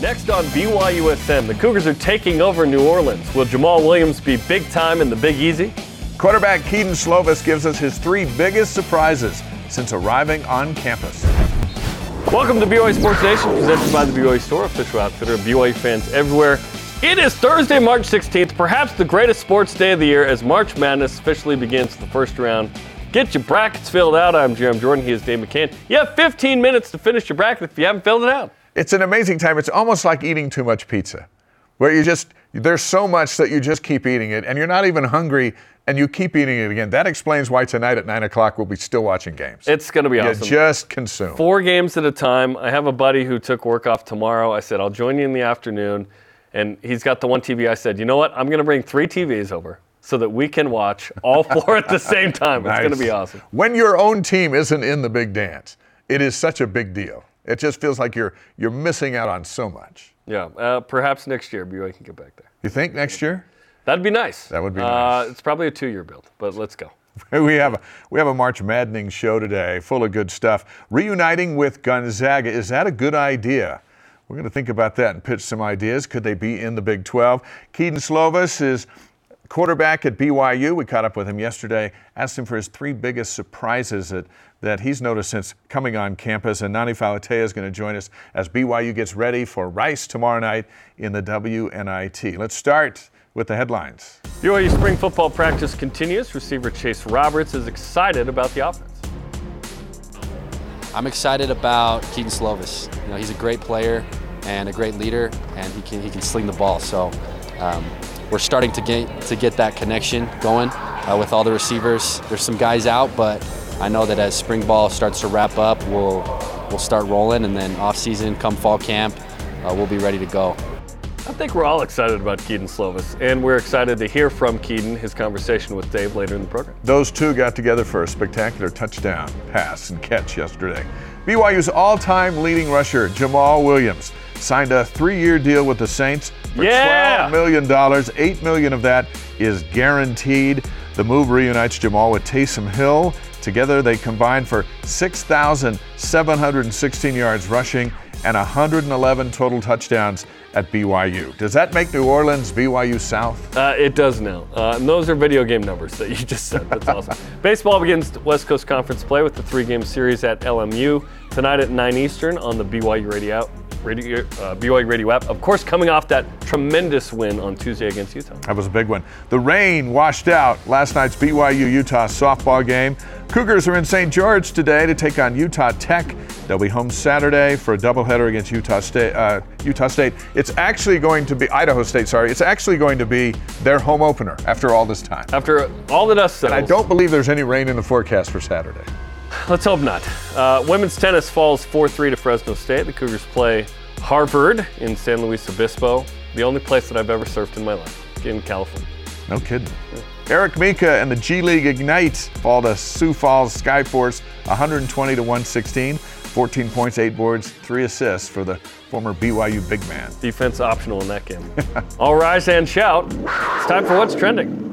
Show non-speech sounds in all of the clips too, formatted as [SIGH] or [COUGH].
Next on BYUSN, the Cougars are taking over New Orleans. Will Jamaal Williams be big time in the Big Easy? Quarterback Kedon Slovis gives us his three biggest surprises since arriving on campus. Welcome to BYU Sports Nation, presented by the BYU Store, official outfitter of BYU fans everywhere. It is Thursday, March 16th, perhaps the greatest sports day of the year as March Madness officially begins the first round. Get your brackets filled out. I'm Jarom Jordan. He is Dave McCann. You have 15 minutes to finish your bracket if you haven't filled it out. It's an amazing time. It's almost like eating too much pizza, where you just, there's so much that you just keep eating it and you're not even hungry and you keep eating it again. That explains why tonight at 9 o'clock we'll be still watching games. It's going to be awesome. you awesome. just consume. Four games at a time. I have a buddy who took work off tomorrow. I said, I'll join you in the afternoon. And he's got the one TV. I said, you know what? I'm going to bring three TVs over so that we can watch all four at the [LAUGHS] same time. It's going to be awesome. When your own team isn't in the big dance, it is such a big deal. It just feels like you're you're missing out on so much. Yeah, uh, perhaps next year BYU can get back there. You think next year? That'd be nice. That would be uh, nice. It's probably a two-year build, but let's go. [LAUGHS] We have a, we have a March Maddening show today, full of good stuff. Reuniting with Gonzaga is that a good idea? We're going to think about that and pitch some ideas. Could they be in the Big 12? Kedon Slovis is quarterback at BYU. We caught up with him yesterday, asked him for his three biggest surprises that, that he's noticed since coming on campus. And Nani Falatea is going to join us as BYU gets ready for Rice tomorrow night in the WNIT. Let's start with the headlines. BYU spring football practice continues. Receiver Chase Roberts is excited about the offense. I'm excited about Kedon Slovis. You know, he's a great player and a great leader, and he can he can sling the ball. So um, we're starting to get to get that connection going uh, with all the receivers. There's some guys out, but I know that as spring ball starts to wrap up, we'll we'll start rolling, and then off season, come fall camp, uh, we'll be ready to go. I think we're all excited about Kedon Slovis, and we're excited to hear from Kedon his conversation with Dave later in the program. Those two got together for a spectacular touchdown, pass, and catch yesterday. BYU's all time leading rusher, Jamaal Williams, signed a three year deal with the Saints for Yeah! $12 million. 8 million of that is guaranteed. The move reunites Jamaal with Taysom Hill. Together, they combined for 6,716 yards rushing and 111 total touchdowns at BYU. Does that make New Orleans BYU South? Uh, it does now. Uh, and those are video game numbers that you just said. That's awesome. [LAUGHS] Baseball begins West Coast Conference play with the three game series at LMU tonight at 9 Eastern on the BYU Radio, radio, uh, BYU Radio app. Of course, coming off that tremendous win on Tuesday against Utah. That was a big one. The rain washed out last night's BYU Utah softball game. Cougars are in St. George today to take on Utah Tech. They'll be home Saturday for a doubleheader against Utah State. Uh, Utah State. It's actually going to be Idaho State. Sorry, it's actually going to be their home opener after all this time. After all the dust settles, I don't believe there's any rain in the forecast for Saturday. Let's hope not. Uh, women's tennis falls 4 3 to Fresno State. The Cougars play Harvard in San Luis Obispo, the only place that I've ever surfed in my life, in California. No kidding. Eric Mika and the G League Ignite fall to Sioux Falls Skyforce 120 to 116. 14 points, 8 boards, 3 assists for the former BYU big man. Defense optional in that game. [LAUGHS] All rise and shout. It's time for What's Trending.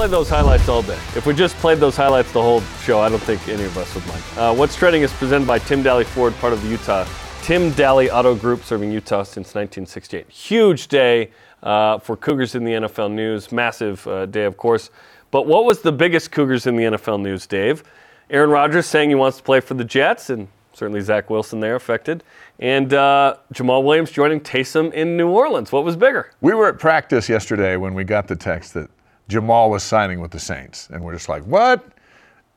Play those highlights all day. If we just played those highlights the whole show, I don't think any of us would mind. Uh, What's Trending is presented by Tim Dahle Ford, part of the Utah Tim Dahle Auto Group, serving Utah since 1968. Huge day uh, for Cougars in the NFL news. Massive uh, day, of course. But what was the biggest Cougars in the NFL news, Dave? Aaron Rodgers saying he wants to play for the Jets, and certainly Zach Wilson there affected. And uh, Jamaal Williams joining Taysom in New Orleans. What was bigger? We were at practice yesterday when we got the text that Jamaal was signing with the Saints. And we're just like, what?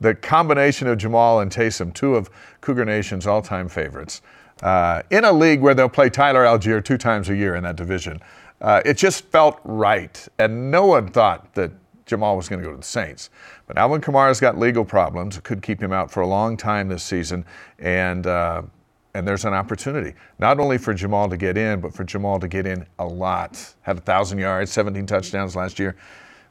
The combination of Jamaal and Taysom, two of Cougar Nation's all time favorites, uh, in a league where they'll play Tyler Allgeier two times a year in that division, uh, it just felt right. And no one thought that Jamaal was going to go to the Saints. But Alvin Kamara's got legal problems. It could keep him out for a long time this season. And, uh, and there's an opportunity, not only for Jamaal to get in, but for Jamaal to get in a lot. Had 1,000 yards, 17 touchdowns last year.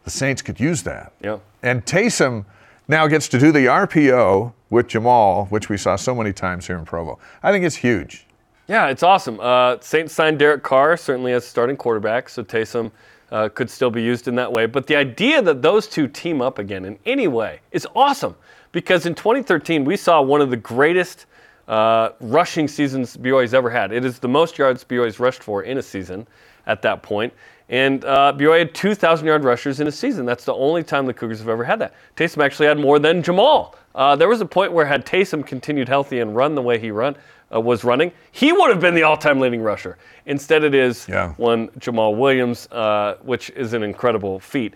The Saints could use that. Yeah. And Taysom now gets to do the RPO with Jamaal, which we saw so many times here in Provo. I think it's huge. Yeah, it's awesome. Uh, Saints signed Derek Carr, certainly as starting quarterback, so Taysom uh, could still be used in that way. But the idea that those two team up again in any way is awesome because in 2013 we saw one of the greatest uh, rushing seasons BYU's ever had. It is the most yards BYU's rushed for in a season at that point. And uh, BYU had 2,000 yard rushers in a season. That's the only time the Cougars have ever had that. Taysom actually had more than Jamaal. Uh, there was a point where had Taysom continued healthy and run the way he run uh, was running, he would have been the all-time leading rusher. Instead, it is Yeah. one Jamaal Williams, uh, which is an incredible feat.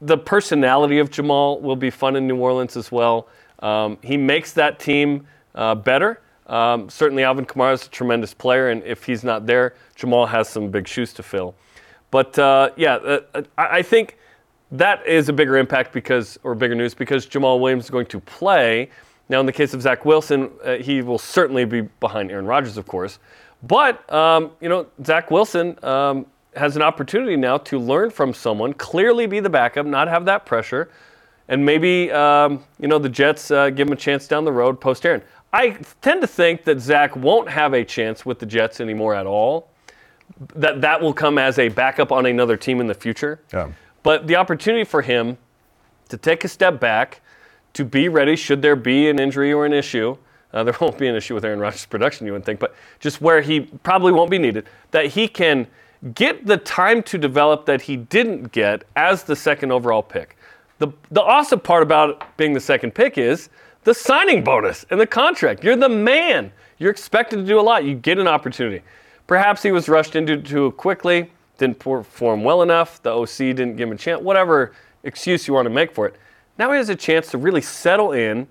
The personality of Jamaal will be fun in New Orleans as well. Um, he makes that team uh, better. Um, certainly, Alvin Kamara is a tremendous player, and if he's not there, Jamaal has some big shoes to fill. But uh, yeah, uh, I I think that is a bigger impact because, or bigger news, because Jamaal Williams is going to play. Now, in the case of Zach Wilson, uh, he will certainly be behind Aaron Rodgers, of course. But um, you know, Zach Wilson um, has an opportunity now to learn from someone, clearly be the backup, not have that pressure, and maybe um, you know the Jets uh, give him a chance down the road post Aaron. I tend to think that Zach won't have a chance with the Jets anymore at all. That that will come as a backup on another team in the future. Yeah. But the opportunity for him to take a step back, to be ready should there be an injury or an issue. Uh, there [LAUGHS] won't be an issue with Aaron Rodgers' production, you would think, but just where he probably won't be needed, that he can get the time to develop that he didn't get as the second overall pick. The, the awesome part about being the second pick is the signing bonus and the contract. You're the man. You're expected to do a lot. You get an opportunity. Perhaps he was rushed into it too quickly, didn't perform well enough. The OC didn't give him a chance. Whatever excuse you want to make for it. Now he has a chance to really settle in.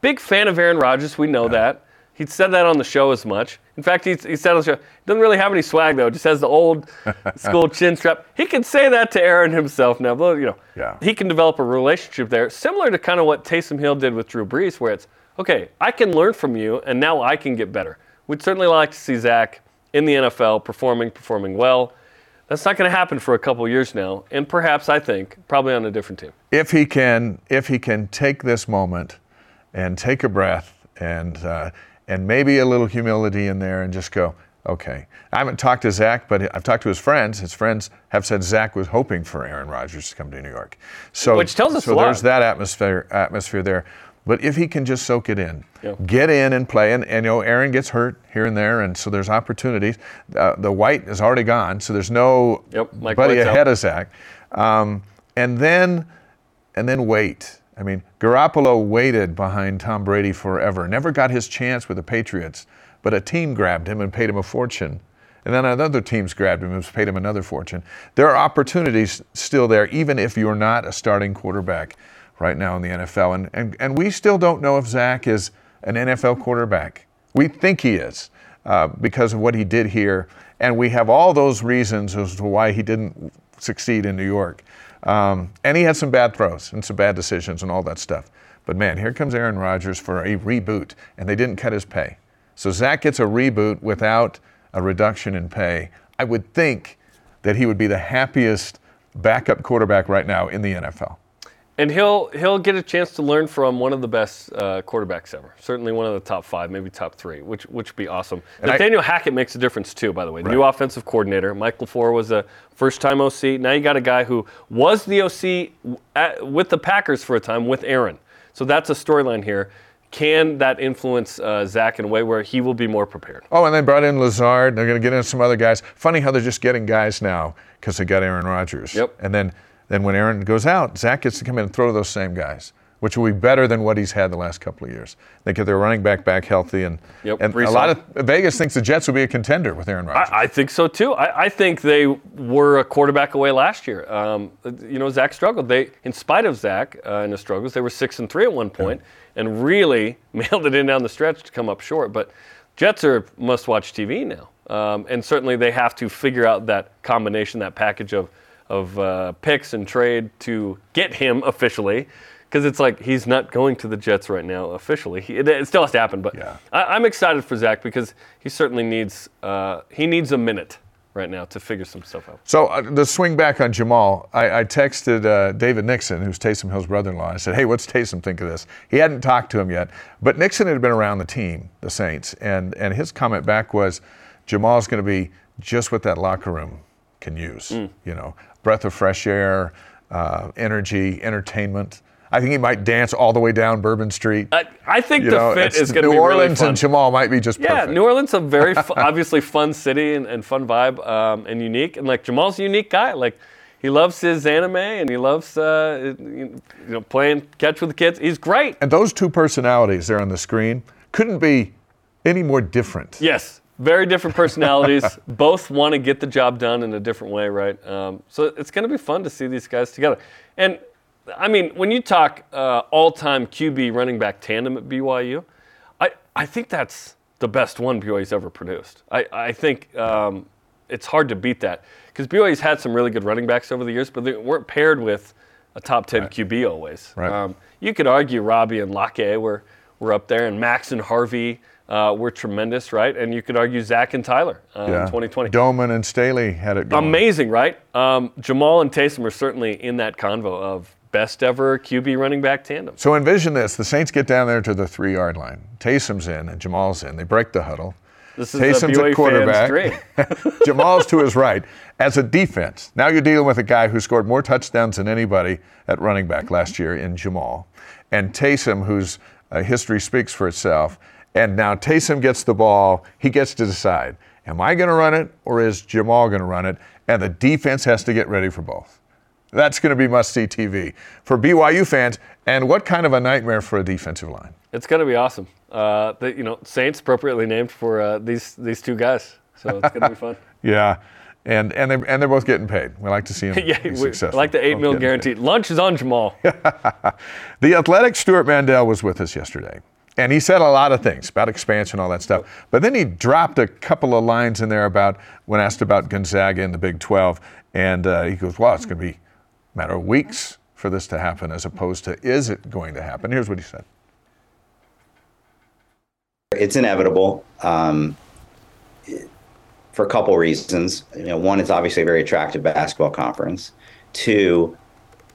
Big fan of Aaron Rodgers. We know that. He said that on the show as much. In fact, he, he said on the show, doesn't really have any swag though. Just has the old [LAUGHS] school chin strap. He can say that to Aaron himself now. But, you know, Yeah. he can develop a relationship there, similar to kind of what Taysom Hill did with Drew Brees, where it's okay, I can learn from you, and now I can get better. We'd certainly like to see Zach in the NFL performing, performing well. That's not going to happen for a couple years now, and perhaps I think probably on a different team. if he can if he can take this moment and take a breath and uh, and maybe a little humility in there and just go okay i haven't talked to zach but i've talked to his friends his friends have said zach was hoping for aaron rodgers to come to new york so Which tells us so a lot. there's that atmosphere atmosphere there but if he can just soak it in Yeah. get in and play and, and you know aaron gets hurt here and there and so there's opportunities uh, the white is already gone so there's no Yep, Mike buddy White's out. ahead of zach um, and then and then wait. I mean, Garoppolo waited behind Tom Brady forever, never got his chance with the Patriots, but a team grabbed him and paid him a fortune. And then other teams grabbed him and paid him another fortune. There are opportunities still there, even if you're not a starting quarterback right now in the NFL. And, and, and we still don't know if Zach is an NFL quarterback. We think he is uh, because of what he did here. And we have all those reasons as to why he didn't succeed in New York. Um, and he had some bad throws and some bad decisions and all that stuff. But man, here comes Aaron Rodgers for a reboot, and they didn't cut his pay. So Zach gets a reboot without a reduction in pay. I would think that he would be the happiest backup quarterback right now in the NFL. And he'll he'll get a chance to learn from one of the best uh, quarterbacks ever. Certainly one of the top five, maybe top three, which which would be awesome. And I- Nathaniel Hackett makes a difference too, by the way. The new offensive coordinator. Mike LaFleur was a first-time OC. Now you got a guy who was the OC at, with the Packers for a time with Aaron. So that's a storyline here. Can that influence uh, Zach in a way where he will be more prepared? Oh, and they brought in Lazard. They're going to get in some other guys. Funny how they're just getting guys now because they got Aaron Rodgers. Yep. And then, then when Aaron goes out, Zach gets to come in and throw to those same guys, which will be better than what he's had the last couple of years. They get their running back back healthy, and Yep, and a lot of Vegas thinks the Jets will be a contender with Aaron Rodgers. I, I think so too. I, I think they were a quarterback away last year. Um, you know, Zach struggled. They, in spite of Zach uh, and his struggles, they were six and three at one point, and really [LAUGHS] mailed it in down the stretch to come up short. But Jets are must-watch TV now, um, and certainly they have to figure out that combination, that package of of uh, picks and trade to get him officially. Because it's like he's not going to the Jets right now officially. He, it, it still has to happen, but Yeah. I, I'm excited for Zach because he certainly needs uh, he needs a minute right now to figure some stuff out. So uh, the swing back on Jamaal, I, I texted uh, David Nixon, who's Taysom Hill's brother-in-law. I said, "Hey, what's Taysom think of this?" He hadn't talked to him yet, but Nixon had been around the team, the Saints, and and his comment back was, "Jamaal's going to be just what that locker room can use. Mm. You know, breath of fresh air, uh, energy, entertainment." I think he might dance all the way down Bourbon Street. I, I think you the know, fit is going to New be really Orleans fun. and Jamaal might be just perfect. Yeah, perfect. New Orleans a very [LAUGHS] fu- obviously fun city and, and fun vibe um, and unique. And like Jamaal's a unique guy. Like he loves his anime and he loves uh, you know playing catch with the kids. He's great. And those two personalities there on the screen couldn't be any more different. Yes, very different personalities. [LAUGHS] Both want to get the job done in a different way, right? Um, so it's going to be fun to see these guys together. And I mean, when you talk uh, all-time QB running back tandem at BYU, I, I think that's the best one BYU's ever produced. I, I think um, it's hard to beat that because BYU's had some really good running backs over the years, but they weren't paired with a top 10 QB always. Right. Um, you could argue Robbie and Lake were, were up there, and Max and Harvey uh, were tremendous, right? And you could argue Zach and Tyler uh, in 2020. Doman and Staley had it going. Amazing, right? Um, Jamaal and Taysom are certainly in that convo of best ever QB running back tandem. So envision this: the Saints get down there to the three-yard line. Taysom's in and Jamaal's in. They break the huddle. This is Taysom's the at quarterback. [LAUGHS] Jamaal's to his right. As a defense, now you're dealing with a guy who scored more touchdowns than anybody at running back last year in Jamaal, and Taysom, whose uh, history speaks for itself. And now Taysom gets the ball. He gets to decide: Am I going to run it, or is Jamaal going to run it? And the defense has to get ready for both. That's going to be must-see TV for BYU fans. And what kind of a nightmare for a defensive line? It's going to be awesome. Uh, the, you know, Saints appropriately named for uh, these these two guys, so it's going to be fun. [LAUGHS] Yeah, and and they and they're both getting paid. We like to see [LAUGHS] them yeah, be we, successful. like the eight Both mil getting paid. guaranteed. Lunch is on Jamaal. [LAUGHS] The athletic Stewart Mandel was with us yesterday. And he said a lot of things about expansion, all that stuff. But then he dropped a couple of lines in there about when asked about Gonzaga in the Big 12. And uh, he goes, well, it's going to be a matter of weeks for this to happen as opposed to is it going to happen? Here's what he said. It's inevitable um, for a couple reasons. You know, one, it's obviously a very attractive basketball conference. Two,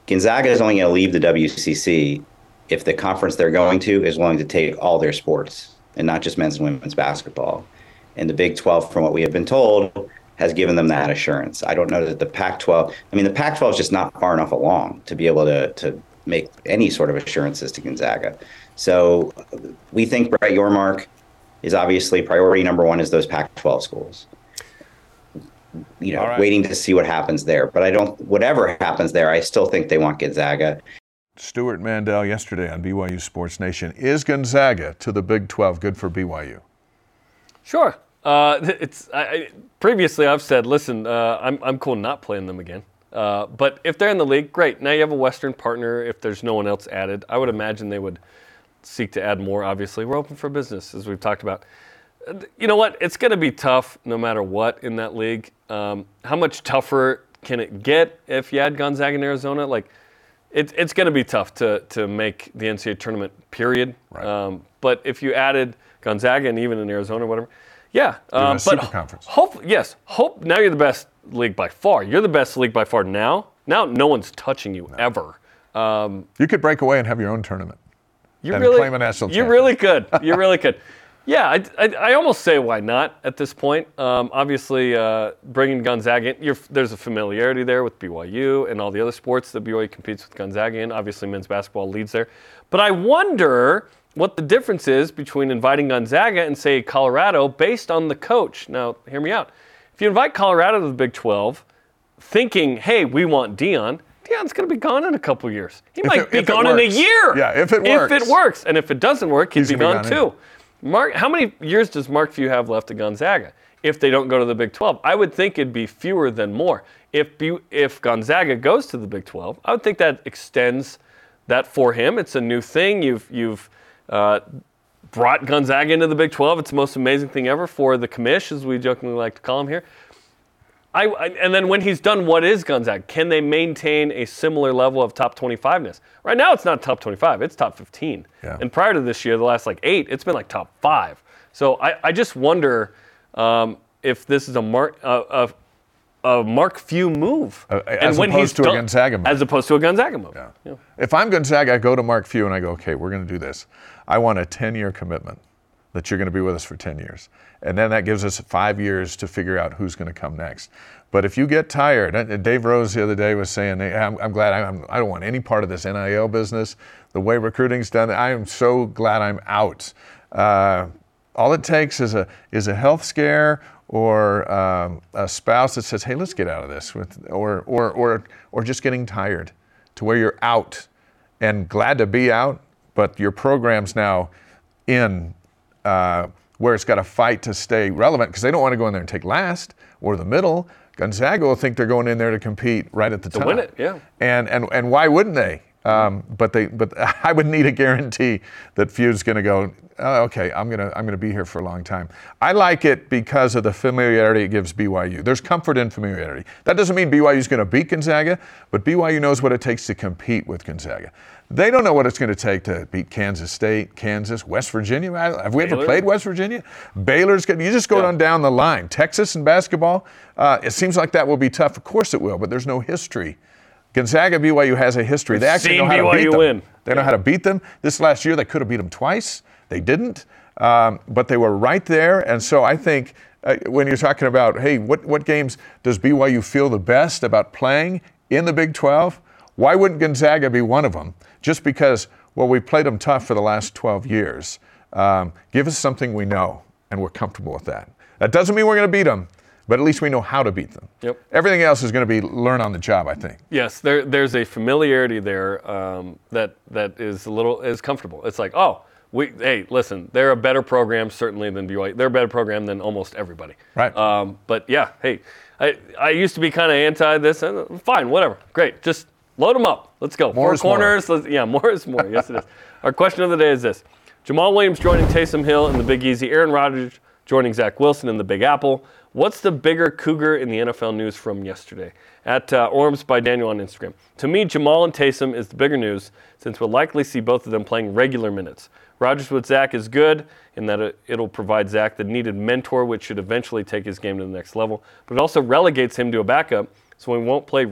Gonzaga is only going to leave the WCC if the conference they're going to is willing to take all their sports and not just men's and women's basketball. And the Big 12, from what we have been told, has given them that assurance. I don't know that the Pac 12, I mean, the Pac 12 is just not far enough along to be able to, to make any sort of assurances to Gonzaga. So we think Brett Yormark is obviously priority number one is those Pac 12 schools. You know, All right. waiting to see what happens there. But I don't, whatever happens there, I still think they want Gonzaga. Stewart Mandel yesterday on BYU Sports Nation. Is Gonzaga to the Big 12 good for BYU? Sure. Uh, [LAUGHS] it's I, I, previously I've said, listen, uh, I'm I'm cool not playing them again. Uh, but if they're in the league, great. Now you have a Western partner. If there's no one else added, I would imagine they would seek to add more. Obviously, we're open for business, as we've talked about. You know what? It's going to be tough no matter what in that league. Um, how much tougher can it get if you add Gonzaga and Arizona? Like, it, it's going to be tough to, to make the NCAA tournament, period. Right. Um, but if you added Gonzaga and even in Arizona or whatever, yeah. Um, but super conference. hope, yes, hope now you're the best league by far. You're the best league by far now. Now no one's touching you ever. Um, You could break away and have your own tournament. you really, claim a national You really could. You really could. [LAUGHS] Yeah, I, I, I almost say why not at this point. Um, obviously, uh, bringing Gonzaga in, you're, there's a familiarity there with BYU and all the other sports that BYU competes with Gonzaga in. Obviously, men's basketball leads there. But I wonder what the difference is between inviting Gonzaga and, say, Colorado based on the coach. Now, hear me out. If you invite Colorado to the Big 12, thinking, hey, we want Deion, Deion's going to be gone in a couple years. He might it- be gone in a year. Yeah, if it works. If it works. And if it doesn't work, he'd He's be gone be gone too. Mark, how many years does Mark Few have left at Gonzaga? If they don't go to the Big 12, I would think it'd be fewer than more. If if Gonzaga goes to the Big 12, I would think that extends that for him. It's a new thing. You've you've uh, brought Gonzaga into the Big 12. It's the most amazing thing ever for the commish, as we jokingly like to call him here. I, I- and then when he's done, what is Gonzaga? Can they maintain a similar level of top 25ness? Right now, it's not top 25; it's top 15. Yeah. And prior to this year, the last like eight, it's been like top five. So I, I just wonder um, if this is a mark, uh, a, a Mark Few move. Uh, as opposed to a Gonzaga move. As opposed to a Gonzaga move. Yeah. Yeah. If I'm Gonzaga, I go to Mark Few and I go, okay, we're going to do this. I want a 10 year commitment that you're going to be with us for 10 years. And then that gives us five years to figure out who's going to come next. But if you get tired, Dave Rose the other day was saying, I'm, I'm glad I'm, I don't want any part of this NIL business. The way recruiting's done, I am so glad I'm out. Uh, all it takes is a, is a health scare or um, a spouse that says, hey, let's get out of this, with, or, or, or, or just getting tired to where you're out and glad to be out, but your program's now in uh, where it's got to fight to stay relevant because they don't want to go in there and take last or the middle. Gonzaga will think they're going in there to compete right at the To top. win it, yeah. And and and why wouldn't they? Um, but they but [LAUGHS] I would need a guarantee that Few's going to go. Oh, okay, I'm gonna I'm gonna be here for a long time. I like it because of the familiarity it gives BYU. There's comfort in familiarity. That doesn't mean BYU's going to beat Gonzaga, but BYU knows what it takes to compete with Gonzaga. They don't know what it's going to take to beat Kansas State, Kansas, West Virginia. Have we ever played West Virginia? Baylor's good. You just go Yeah. on down the line. Texas in basketball, uh, it seems like that will be tough. Of course it will, but there's no history. Gonzaga, BYU has a history. They actually know how to beat them. win. They know how to beat them. This last year, they could have beat them twice. They didn't, um, but they were right there. And so I think uh, when you're talking about, hey, what, what games does BYU feel the best about playing in the Big 12? Why wouldn't Gonzaga be one of them? Just because, well, we played them tough for the last 12 years. Um, give us something we know, and we're comfortable with that. That doesn't mean we're going to beat them, but at least we know how to beat them. Yep. Everything else is going to be learn on the job, I think. Yes, there, there's a familiarity there um, that that is a little is comfortable. It's like, oh, we hey, listen, they're a better program certainly than BYU. They're a better program than almost everybody. Right. Um, but yeah, hey, I I used to be kind of anti this. And fine, whatever, great, just load them up. Let's go. More more. corners. Let's, yeah, [LAUGHS] more is more. yes, it is. Our question of the day is this: Jamaal Williams joining Taysom Hill in the Big Easy. Aaron Rodgers joining Zach Wilson in the Big Apple. What's the bigger cougar in the NFL news from yesterday? At uh, Orms by Daniel on Instagram. To me, Jamaal and Taysom is the bigger news since we'll likely see both of them playing regular minutes. Rodgers with Zach is good in that it, it'll provide Zach the needed mentor, which should eventually take his game to the next level, but it also relegates him to a backup, so he won't play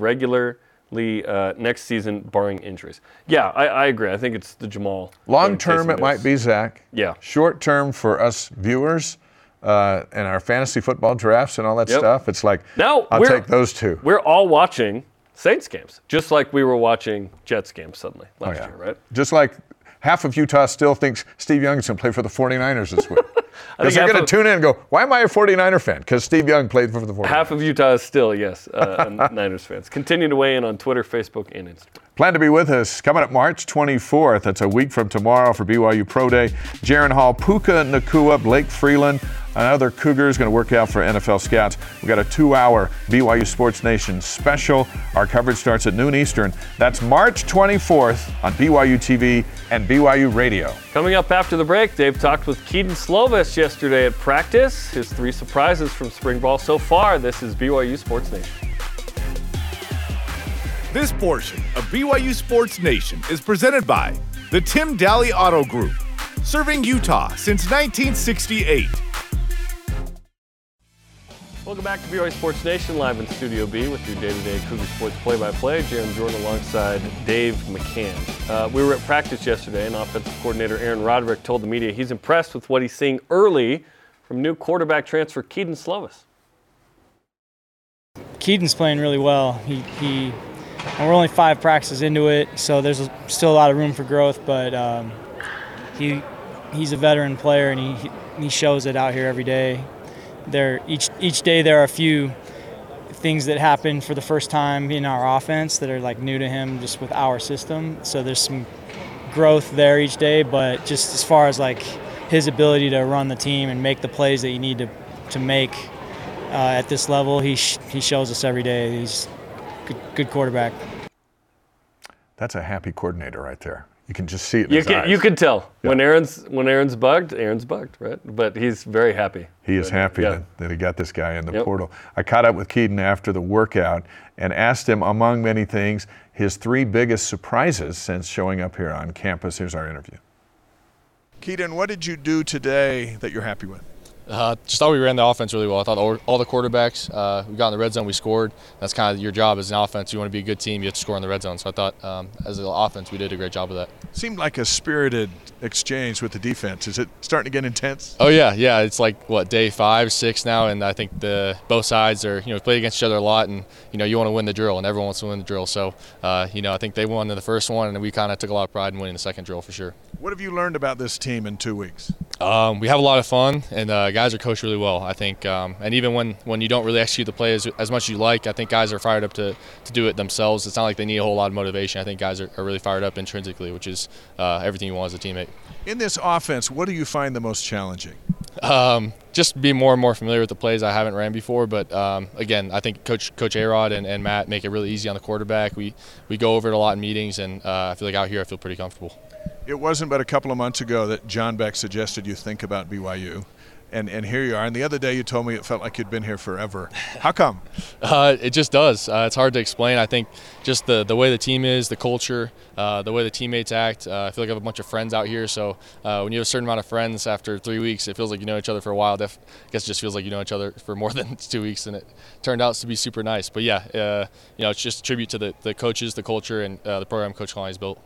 regularly uh, next season, barring injuries. Yeah, I, I agree. I think it's the Jamaal. Long term, it might be Zach. Yeah. Short term for us viewers uh, and our fantasy football drafts and all that Yep. stuff, it's like, Now, I'll take those two. We're all watching Saints games, just like we were watching Jets games suddenly Oh, last yeah. year, right? Just like half of Utah still thinks Steve Young's going to play for the 49ers this week. [LAUGHS] Because they're going to tune in and go, why am I a 49er fan? Because Steve Young played for the 49ers. Half of Utah is still, yes, uh, [LAUGHS] Niners fans. Continue to weigh in on Twitter, Facebook, and Instagram. Plan to be with us coming up March 24th. That's a week from tomorrow for BYU Pro Day. Jaren Hall, Puka Nacua, Blake Freeland, another Cougar is going to work out for NFL scouts. We've got a two-hour BYU Sports Nation special. Our coverage starts at noon Eastern. That's March 24th on BYU TV and BYU Radio. Coming up after the break, Dave talked with Kedon Slovis yesterday at practice. His three surprises from spring ball so far. This is BYU Sports Nation. This portion of BYU Sports Nation is presented by the Tim Dahle Auto Group, serving Utah since 1968. Welcome back to BYU Sports Nation, live in Studio B with your day-to-day Cougar Sports play-by-play. Jarom Jordan alongside Dave McCann. Uh, we were at practice yesterday, and offensive coordinator Aaron Roderick told the media he's impressed with what he's seeing early from new quarterback transfer Kedon Slovis. Kedon's playing really well. He, he we're only five practices into it, so there's still a lot of room for growth. But um, he he's a veteran player, and he he shows it out here every day. There each each day there are a few things that happen for the first time in our offense that are like new to him, just with our system. So there's some growth there each day, but just as far as like his ability to run the team and make the plays that you need to to make uh, at this level, he sh- he shows us every day. He's good, good quarterback. That's a happy coordinator right there. You can just see it in You his can eyes. you can tell when Aaron's when Aaron's bugged, Aaron's bugged, right? But he's very happy. He is happy Yeah. that, that he got this guy in the Yep. portal. I caught up with Kedon after the workout and asked him, among many things, his three biggest surprises since showing up here on campus. Here's our interview. Kedon, what did you do today that you're happy with? Uh, just thought we ran the offense really well. I thought all, all the quarterbacks, uh, we got in the red zone, we scored. That's kind of your job as an offense. You want to be a good team, you have to score in the red zone. So I thought um, as an offense, we did a great job of that. Seemed like a spirited exchange with the defense. Is it starting to get intense? Oh yeah, yeah. It's like what day five, six now, and I think the both sides are you know play against each other a lot, and you know you want to win the drill, and everyone wants to win the drill. So uh, you know I think they won in the first one, and we kind of took a lot of pride in winning the second drill for sure. What have you learned about this team in two weeks? Um, we have a lot of fun, and uh, guys are coached really well. I think, um, and even when, when you don't really execute the play as, as much as you like, I think guys are fired up to, to do it themselves. It's not like they need a whole lot of motivation. I think guys are, are really fired up intrinsically, which is uh, everything you want as a teammate. In this offense, what do you find the most challenging? Um, just be more and more familiar with the plays I haven't ran before. But um, again, I think Coach Coach Arod and, and Matt make it really easy on the quarterback. We we go over it a lot in meetings, and uh, I feel like out here I feel pretty comfortable. It wasn't but a couple of months ago that John Beck suggested you think about BYU. And, and here you are. And the other day you told me it felt like you'd been here forever. How come? [LAUGHS] Uh, it just does. Uh, it's hard to explain. I think just the, the way the team is, the culture, uh, the way the teammates act. Uh, I feel like I have a bunch of friends out here. So uh, when you have a certain amount of friends after three weeks, it feels like you know each other for a while. Def- I guess it just feels like you know each other for more [LAUGHS] than two weeks. And it turned out to be super nice. But yeah, uh, you know, it's just a tribute to the, the coaches, the culture, and the program Coach Kalani's built.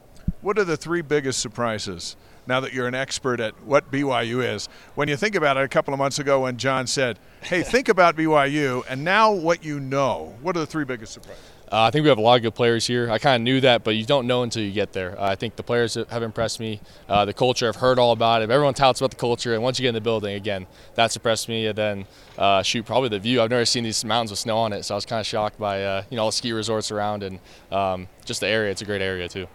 What are the three biggest surprises now that you're an expert at what BYU is? When you think about it, a couple of months ago when John said, hey, think about BYU, and now what you know, what are the three biggest surprises? Uh, I think we have a lot of good players here. I kind of knew that, but you don't know until you get there. Uh, I think the players have impressed me. Uh, the culture, I've heard all about it. Everyone touts about the culture, and once you get in the building, again, that's impressed me. And then, uh, shoot, probably the view. I've never seen these mountains with snow on it, so I was kind of shocked by uh, you know all the ski resorts around and um, just the area. It's a great area too.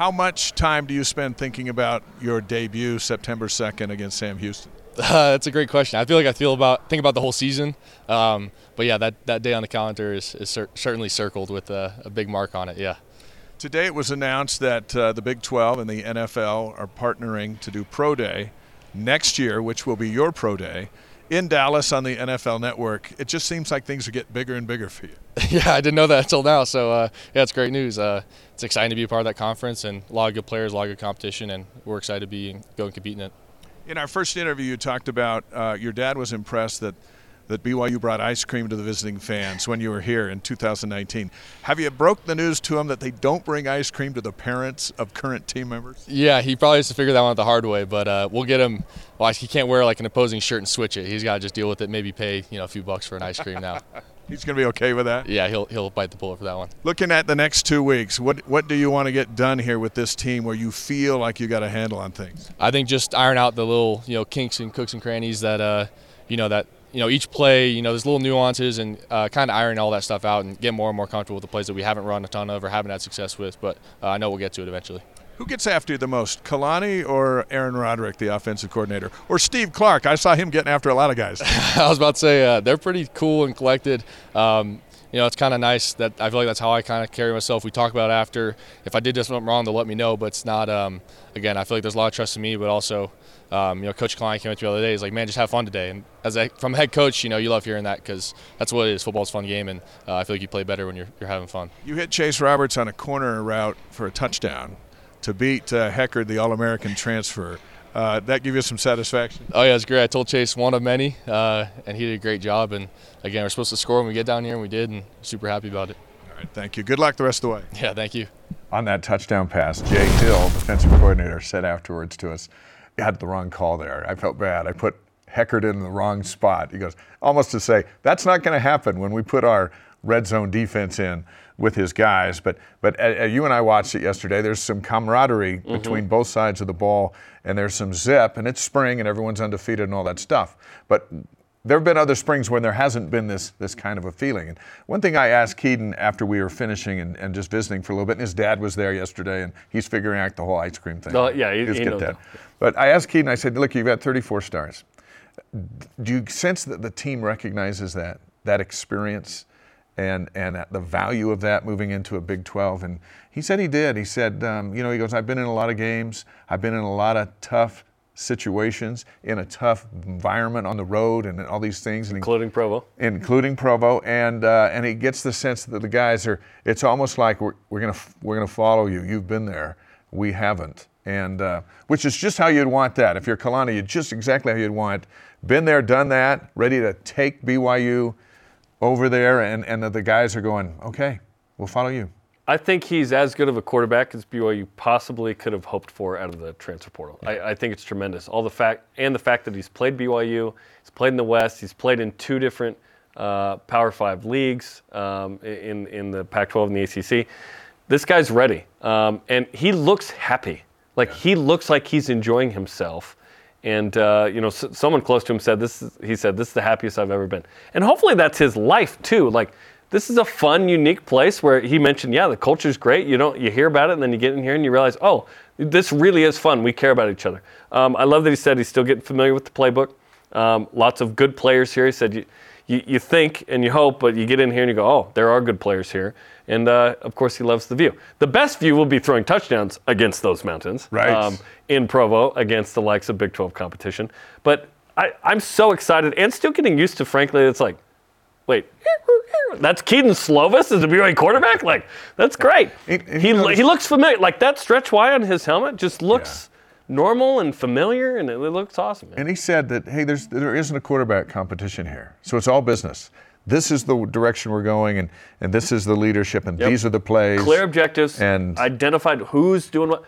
How much time do you spend thinking about your debut September 2nd against Sam Houston? Uh, [LAUGHS] that's a great question. I feel like I feel about think about the whole season, um, but yeah, that, that day on the calendar is, is cer- certainly circled with a, a, big mark on it. Yeah. Today it was announced that uh, the Big 12 and the NFL are partnering to do Pro Day next year, which will be your Pro Day in Dallas on the NFL Network. It just seems like things are getting bigger and bigger for you. [LAUGHS] yeah, I didn't know that until now. So uh, yeah, it's great news. Uh, it's exciting to be a part of that conference and a lot of good players, a lot of good competition, and we're excited to be going and compete in it. In our first interview, you talked about uh, your dad was impressed that that BYU brought ice cream to the visiting fans when you were here in 2019. Have you broke the news to him that they don't bring ice cream to the parents of current team members? Yeah, he probably has to figure that one out the hard way, but uh, we'll get him. Well, he can't wear like an opposing shirt and switch it. He's got to just deal with it. Maybe pay you know a few bucks for an ice cream now. [LAUGHS] He's going to be okay with that. Yeah, he'll he'll bite the bullet for that one. Looking at the next two weeks, what what do you want to get done here with this team where you feel like you got a handle on things? I think just iron out the little you know kinks and cooks and crannies that uh you know that you know each play you know there's little nuances and uh, kind of iron all that stuff out and get more and more comfortable with the plays that we haven't run a ton of or haven't had success with. But uh, I know we'll get to it eventually. Who gets after you the most, Kalani or Aaron Roderick, the offensive coordinator, or Steve Clark? I saw him getting after a lot of guys. [LAUGHS] I was about to say uh, they're pretty cool and collected. Um, you know, it's kind of nice that I feel like that's how I kind of carry myself. We talk about after. If I did something wrong, they'll let me know. But it's not. Um, again, I feel like there's a lot of trust in me, but also, um, you know, Coach Klein came up to me the other day. He's like, "Man, just have fun today." And as a, from a head coach, you know, you love hearing that because that's what it is. Football's a fun game, and uh, I feel like you play better when you're you're having fun. You hit Chase Roberts on a corner route for a touchdown to beat uh, Heckard, the All-American transfer. Uh, that give you some satisfaction? Oh yeah, it's great. I told Chase one of many, uh, and he did a great job. And again, we're supposed to score when we get down here, and we did, and super happy about it. All right, thank you. Good luck the rest of the way. Yeah, thank you. On that touchdown pass, Jay Hill, defensive coordinator, said afterwards to us, "You had the wrong call there. I felt bad. I put Heckard in the wrong spot." He goes, almost to say, "That's not going to happen when we put our red zone defense in." with his guys. But but uh, you and I watched it yesterday. There's some camaraderie mm-hmm. between both sides of the ball, and there's some zip, and it's spring, and everyone's undefeated and all that stuff. But there have been other springs when there hasn't been this this kind of a feeling. And one thing I asked Kedon after we were finishing and, and just visiting for a little bit, and his dad was there yesterday, and he's figuring out the whole ice cream thing. Oh, yeah, he, he knows that. But I asked Kedon, I said, look, you've got 34 stars. Do you sense that the team recognizes that that experience? and and the value of that moving into a Big 12. And he said he did. He said, um, you know, he goes, I've been in a lot of games. I've been in a lot of tough situations in a tough environment on the road and all these things, including Provo, including Provo, and uh, and he gets the sense that the guys are. It's almost like we're, we're gonna we're gonna follow you. You've been there, we haven't, and uh, which is just how you'd want that. If you're Kalani, you're just exactly how you'd want. Been there, done that, ready to take BYU over there, and, and the guys are going, okay, we'll follow you. I think he's as good of a quarterback as BYU possibly could have hoped for out of the transfer portal. I, I, think it's tremendous. All the fact and the fact that he's played BYU, he's played in the West, he's played in two different uh, Power Five leagues um, in in the Pac-12 and the ACC. This guy's ready, um, and he looks happy. Like he looks like he's enjoying himself. And uh, you know, s- someone close to him said this. Is, he said, "This is the happiest I've ever been." And hopefully, that's his life too. Like this is a fun, unique place where he mentioned, yeah, the culture's great. You don't, you hear about it, and then you get in here and you realize, oh, this really is fun. We care about each other. Um, I love that he said he's still getting familiar with the playbook. Um, lots of good players here. He said you, you, you, think and you hope, but you get in here and you go, oh, there are good players here. And uh, of course, he loves the view. The best view will be throwing touchdowns against those mountains. Right. Um, in Provo against the likes of Big 12 competition. But I, I'm so excited and still getting used to, frankly, it's like, wait, that's Kedon Slovis as a BYU quarterback? Like, that's great. It, it, he, he looks familiar. Like, that stretch Y on his helmet just looks yeah. normal and familiar, and it, looks awesome. Man. And he said that, hey, there's, there isn't a quarterback competition here. So it's all business. This is the direction we're going, and, and this is the leadership, and yep. these are the plays. Clear objectives, and identified who's doing what.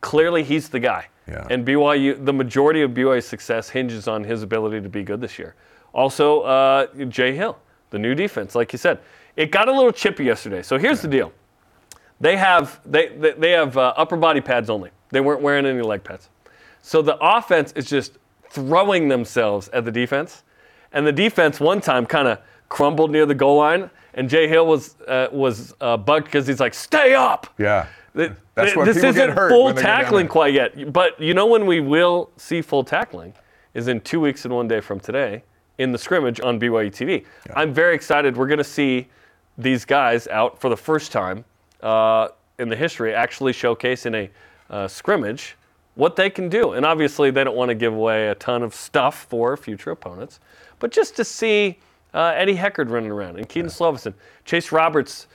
Clearly, he's the guy. Yeah. And BYU, the majority of BYU's success hinges on his ability to be good this year. Also, uh, Jay Hill the new defense, like you said. It got a little chippy yesterday. So here's the deal. They have they they, they have uh, upper body pads only. They weren't wearing any leg pads. So the offense is just throwing themselves at the defense, and the defense one time kind of crumbled near the goal line, and Jay Hill was uh, was uh, bugged because he's like, "Stay up." Yeah. The, That's what this isn't full tackling quite yet, but you know when we will see full tackling is in two weeks and one day from today in the scrimmage on BYU TV. Yeah. I'm very excited. We're going to see these guys out for the first time uh, in the history actually showcase in a uh, scrimmage what they can do. And obviously, they don't want to give away a ton of stuff for future opponents, but just to see uh, Eddie Heckard running around and Kedon yeah. Chase Roberts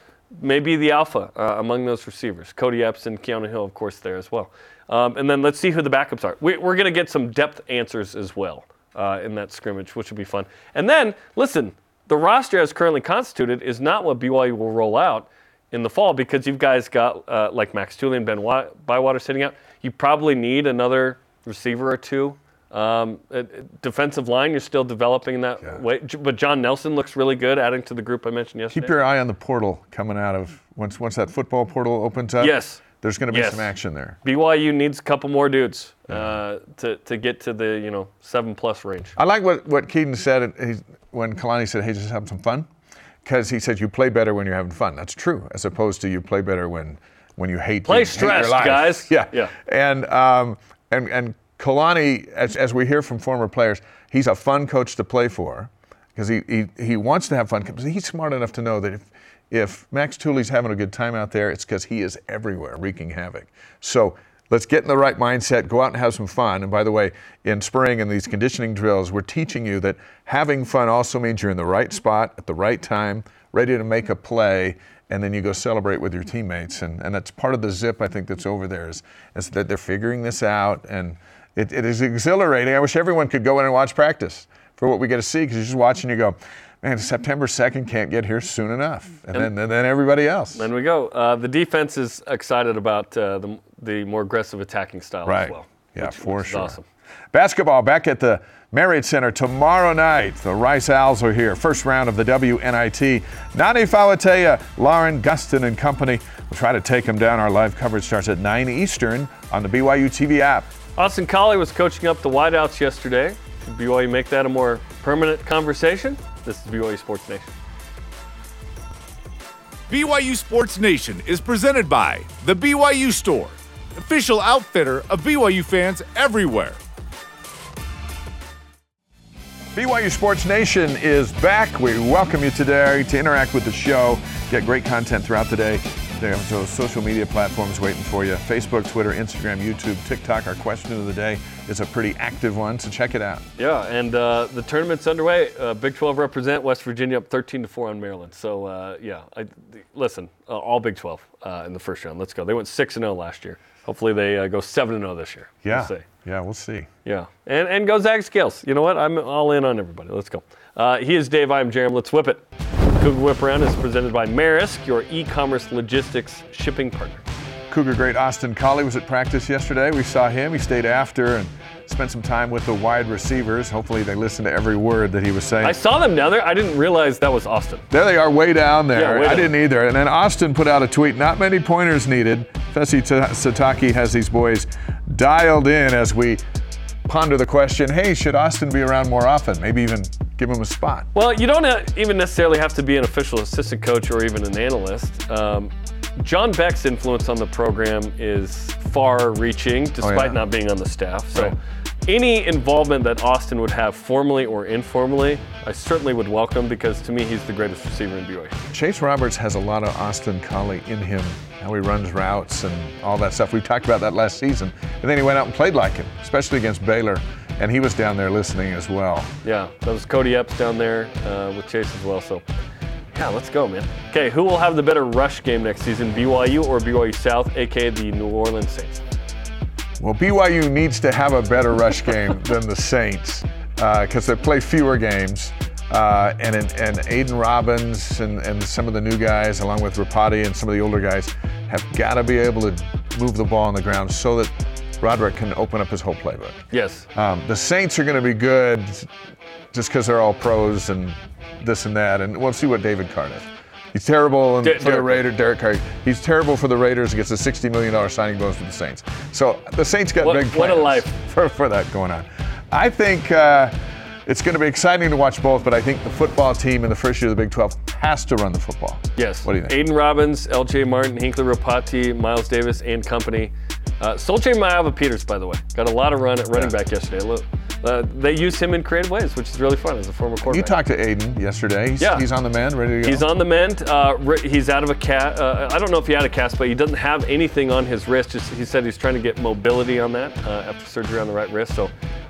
may be the alpha uh, among those receivers. Cody Epps and Keanu Hill, of course, there as well. Um, and then let's see who the backups are. We, we're going to get some depth answers as well uh, in that scrimmage, which will be fun. And then, listen, the roster as currently constituted is not what BYU will roll out in the fall because you've guys got uh, like Max and Ben Bywater sitting out. You probably need another receiver or two. Um, uh, defensive line, you're still developing that yeah. way. But John Nelson looks really good, adding to the group I mentioned yesterday. Keep your eye on the portal coming out of once once that football portal opens up. Yes there's going to be yes. some action there. BYU needs a couple more dudes uh, to, to get to the you know seven plus range. I like what what Kedon said when Kalani said, "Hey, just have some fun," because he said you play better when you're having fun. That's true, as opposed to you play better when when you hate play you, stressed, guys. [LAUGHS] Yeah, yeah. And um, and and Kalani, as as we hear from former players, he's a fun coach to play for because he, he he wants to have fun. He's smart enough to know that if if Max Tooley's having a good time out there, it's because he is everywhere wreaking havoc. So let's get in the right mindset, go out and have some fun. And by the way, in spring and these conditioning drills, we're teaching you that having fun also means you're in the right spot at the right time, ready to make a play, and then you go celebrate with your teammates. And, and that's part of the zip, I think, that's over there is, is that they're figuring this out. And it, it is exhilarating. I wish everyone could go in and watch practice for what we get to see because you're just watching, you go, man, September 2nd can't get here soon enough. And, and then, and then everybody else. Then we go. Uh, the defense is excited about uh, the, the more aggressive attacking style right. as well. Yeah, which, for which sure. awesome. Basketball back at the Marriott Center tomorrow night. The Rice Owls are here. First round of the WNIT. Nani Falatea, Lauren Gustin and company will try to take them down. Our live coverage starts at 9 Eastern on the BYU TV app. Austin Collie was coaching up the wideouts yesterday. Should BYU make that a more permanent conversation? This is BYU Sports Nation. BYU Sports Nation is presented by The BYU Store, official outfitter of BYU fans everywhere. BYU Sports Nation is back. We welcome you today to interact with the show, get great content throughout the day. Have those social media platforms waiting for you Facebook, Twitter, Instagram, YouTube, TikTok. Our question of the day is a pretty active one, so check it out. Yeah, and uh, the tournament's underway. Uh, Big 12 represent West Virginia up 13 to 4 on Maryland. So, uh, yeah, I, listen, uh, all Big 12 uh, in the first round. Let's go. They went 6 and 0 last year. Hopefully, they uh, go 7 and 0 this year. Yeah. We'll see. Yeah, we'll see. Yeah, and and go Zag Scales. You know what? I'm all in on everybody. Let's go. Uh, he is Dave. I'm Jeremy. Let's whip it. Cougar Whip Around is presented by Maersk, your e-commerce logistics shipping partner. Cougar great Austin Collie was at practice yesterday. We saw him. He stayed after and spent some time with the wide receivers. Hopefully, they listened to every word that he was saying. I saw them down there. I didn't realize that was Austin. There they are, way down there. Yeah, way I down. didn't either. And then Austin put out a tweet not many pointers needed. Fesi Sitake has these boys dialed in as we ponder the question hey, should Austin be around more often? Maybe even give him a spot. Well, you don't uh, even necessarily have to be an official assistant coach or even an analyst. Um, John Beck's influence on the program is far-reaching, despite yeah. not being on the staff. So, Right. any involvement that Austin would have, formally or informally, I certainly would welcome because to me, he's the greatest receiver in BYU. Chase Roberts has a lot of Austin Collie in him, how he runs routes and all that stuff. We talked about that last season. And then he went out and played like him, especially against Baylor. And he was down there listening as well. Yeah, that was Cody Epps down there uh, with Chase as well. So, yeah, let's go, man. Okay, who will have the better rush game next season, BYU or BYU South, aka the New Orleans Saints? Well, BYU needs to have a better rush game [LAUGHS] than the Saints because they play fewer games. Uh, and, and Aidan Robbins and, and some of the new guys, along with Ropati and some of the older guys, have got to be able to move the ball on the ground so that Roderick can open up his whole playbook. Yes. Um, the Saints are going to be good just because they're all pros and this and that. And we'll see what David Carr does. He's terrible for the Derek. Raiders. Derek Carr. He's terrible for the Raiders. Gets a $60 million signing bonus with the Saints. So the Saints got What- big what a life. [LAUGHS] for, for that going on. I think uh, it's going to be exciting to watch both, but I think the football team in the first year of the Big 12 has to run the football. Yes. What do you think? Aidan Robbins, LJ Martin, Hinckley Ropati, Miles Davis, and company. Uh, Solche Maava Peters, by the way, got a lot of run at running Yeah. back yesterday. Look, Uh, they use him in creative ways, which is really fun as a former quarterback. You talked to Aidan yesterday. He's, Yeah. he's on the mend, ready to go. He's on the mend. Uh, he's out of a cast. Uh, I don't know if he had a cast, but he doesn't have anything on his wrist. Just he said he's trying to get mobility on that uh, after surgery on the right wrist. So,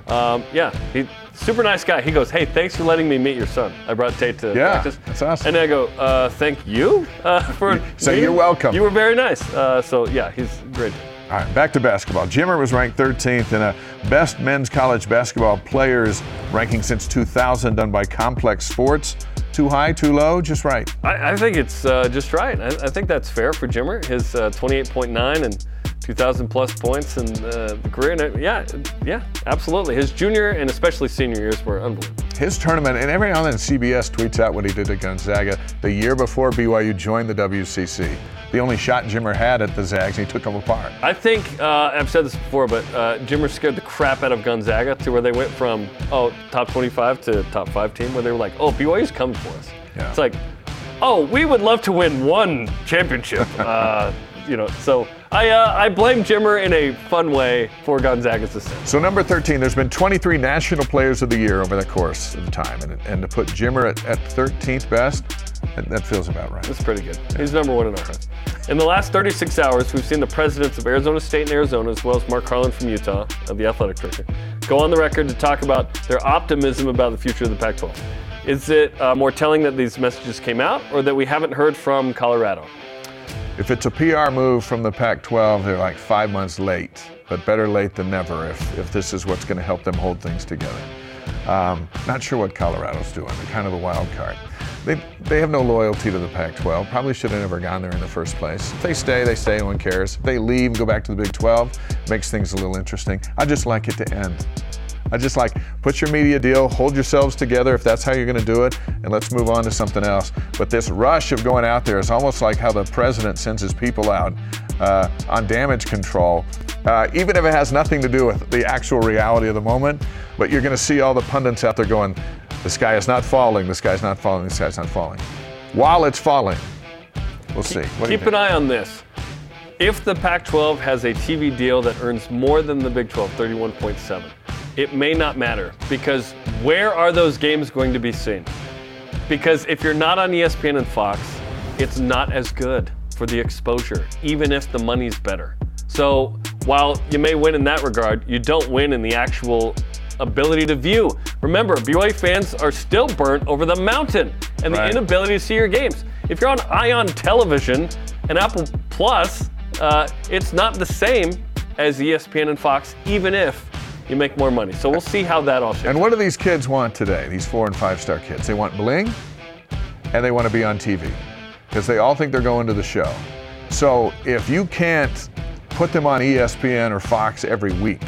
um, yeah, he super nice guy. He goes, "Hey, thanks for letting me meet your son." I brought Tate to Yeah, practice. that's awesome. And I go, uh, "Thank you uh, [LAUGHS] for." So meeting- you're welcome. You were very nice. Uh, so yeah, he's great. All right, back to basketball. Jimmer was ranked 13th in a best men's college basketball players ranking since 2000 done by Complex Sports. Too high, too low, just right. I, I think it's uh, just right. I, I think that's fair for Jimmer. His uh, 28.9 and 2,000 plus points and uh, the career. And yeah, yeah, absolutely. His junior and especially senior years were unbelievable. His tournament, and every now and then CBS tweets out what he did at Gonzaga the year before BYU joined the WCC. The only shot Jimmer had at the Zags, and he took them apart. I think uh, I've said this before, but uh, Jimmer scared the crap out of Gonzaga to where they went from oh top 25 to top five team, where they were like, oh BYU's coming for us. Yeah. It's like, oh we would love to win one championship. [LAUGHS] uh, you know, so I uh, I blame Jimmer in a fun way for Gonzaga's ascent. So number 13, there's been 23 National Players of the Year over the course of time, and, and to put Jimmer at, at 13th best, that, that feels about right. That's pretty good. He's number one in our hearts. In the last 36 hours, we've seen the presidents of Arizona State and Arizona, as well as Mark Harlan from Utah, of the athletic director, go on the record to talk about their optimism about the future of the Pac 12. Is it uh, more telling that these messages came out or that we haven't heard from Colorado? If it's a PR move from the Pac 12, they're like five months late, but better late than never if, if this is what's going to help them hold things together. Um, not sure what Colorado's doing. They're kind of a wild card. They, they have no loyalty to the Pac 12. Probably should have never gone there in the first place. If they stay, they stay, no one cares. If they leave, and go back to the Big 12, makes things a little interesting. I just like it to end. I just like put your media deal, hold yourselves together if that's how you're going to do it, and let's move on to something else. But this rush of going out there is almost like how the president sends his people out uh, on damage control, uh, even if it has nothing to do with the actual reality of the moment. But you're going to see all the pundits out there going, "The sky is not falling. The sky is not falling. The sky is not falling." While it's falling, we'll see. What Keep an eye on this. If the Pac 12 has a TV deal that earns more than the Big 12, 31.7, it may not matter because where are those games going to be seen? Because if you're not on ESPN and Fox, it's not as good. for the exposure, even if the money's better. So while you may win in that regard, you don't win in the actual ability to view. Remember, BYU fans are still burnt over the mountain and the Right. inability to see your games. If you're on Ion Television and Apple Plus, uh, it's not the same as ESPN and Fox, even if you make more money. So we'll see how that all shakes. And what do these kids want today, these four and five star kids? They want bling and they want to be on TV because they all think they're going to the show. So if you can't put them on ESPN or Fox every week,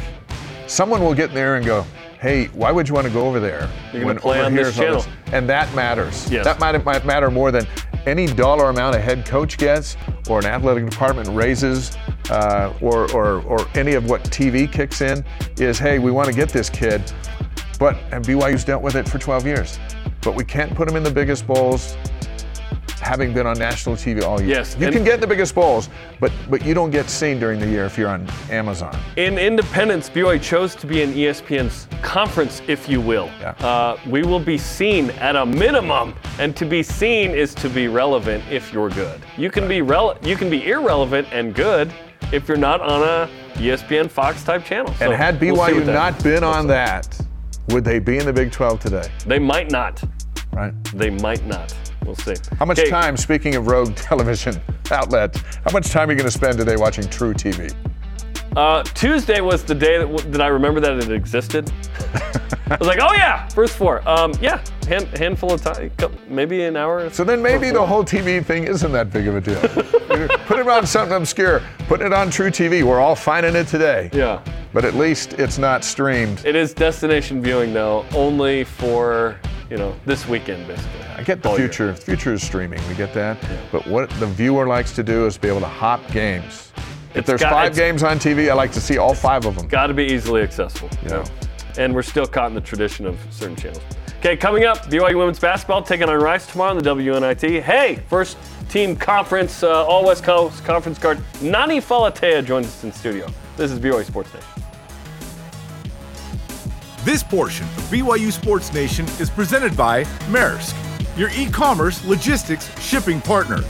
someone will get in there and go, hey, why would you want to go over there? You're gonna when play on this channel." And that matters. Yes. That might, might matter more than any dollar amount a head coach gets or an athletic department raises uh, or, or, or any of what TV kicks in is, hey, we want to get this kid. But and BYU's dealt with it for 12 years. But we can't put them in the biggest bowls, having been on national TV all year. Yes, you can get the biggest bowls, but but you don't get seen during the year if you're on Amazon. In Independence, BYU chose to be in ESPN's conference, if you will. Yeah. Uh, we will be seen at a minimum, and to be seen is to be relevant if you're good. You can be rel- you can be irrelevant and good if you're not on a ESPN Fox type channel. And So had we'll see BYU that not been on that, would they be in the Big 12 today? they might not. Right. They might not. We'll see. How much Okay, time, speaking of rogue [LAUGHS] television outlets, how much time are you going to spend today watching truTV? Uh, Tuesday was the day that, w- that I remember that it existed. I was like, oh yeah, first four. Um, yeah, hand, handful of time, maybe an hour. So then maybe the whole TV thing isn't that big of a deal. [LAUGHS] Put it on something obscure. Put it on truTV. We're all finding it today. Yeah. But at least it's not streamed. It is destination viewing though, only for you know this weekend basically. I get the All future. The future is streaming. We get that. But what the viewer likes to do is be able to hop games. If It's there's got- five games on TV, I like to see all five of them. Got to be easily accessible. You know, and we're still caught in the tradition of certain channels. Okay, coming up, BYU women's basketball taking on Rice tomorrow in the WNIT. Hey, first team conference, uh, All West Coast conference guard Nani Falatea joins us in studio. This is BYU Sports Nation. This portion of BYU Sports Nation is presented by Maersk, your e commerce logistics shipping partner.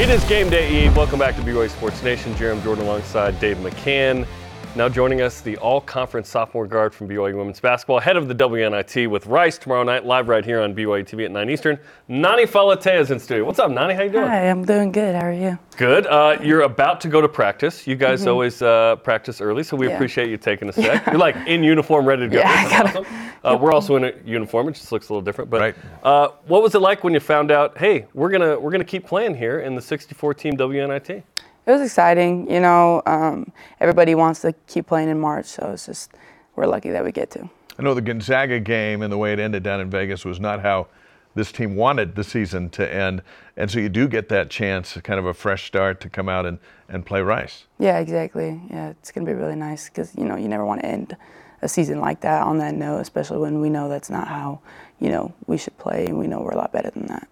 It is game day, Eve. Welcome back to BYU Sports Nation. Jarom Jordan alongside Dave McCann. Now joining us, the all-conference sophomore guard from BYU women's basketball, head of the WNIT with Rice tomorrow night, live right here on BYU TV at 9 Eastern. Nani Falatea is in studio. What's up, Nani? How you doing? Hi, I'm doing good. How are you? Good. Uh, you're about to go to practice. You guys always uh, practice early, so we Mm-hmm. Yeah. appreciate you taking a sec. You're like in uniform, ready to go. [LAUGHS] Yeah, I gotta- awesome. Uh, we're also in a uniform. It just looks a little different. But Right. uh, what was it like when you found out? Hey, we're gonna we're gonna keep playing here in the 64 team WNIT. It was exciting. You know, um, everybody wants to keep playing in March, so it's just we're lucky that we get to. I know the Gonzaga game and the way it ended down in Vegas was not how this team wanted the season to end. And so you do get that chance, kind of a fresh start to come out and, and play Rice. Yeah, exactly. Yeah, it's gonna be really nice because you know you never want to end a season like that on that note, especially when we know that's not how you know we should play, and we know we're a lot better than that.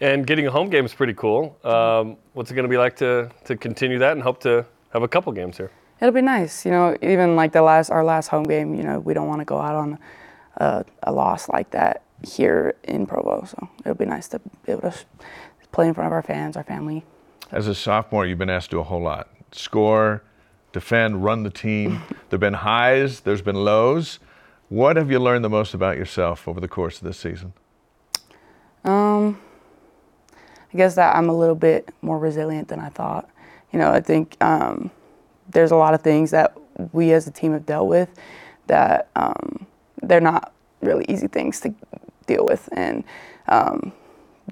And getting a home game is pretty cool. Um, what's it going to be like to to continue that and hope to have a couple games here? It'll be nice, you know. Even like the last our last home game, you know, we don't want to go out on a, a loss like that here in Provo. So it'll be nice to be able to play in front of our fans, our family. As a sophomore, you've been asked to do a whole lot score, defend, run the team. [LAUGHS] there have been highs, there's been lows. What have you learned the most about yourself over the course of this season? Um, I guess that I'm a little bit more resilient than I thought. You know, I think um, there's a lot of things that we as a team have dealt with that um, they're not really easy things to deal with, and um,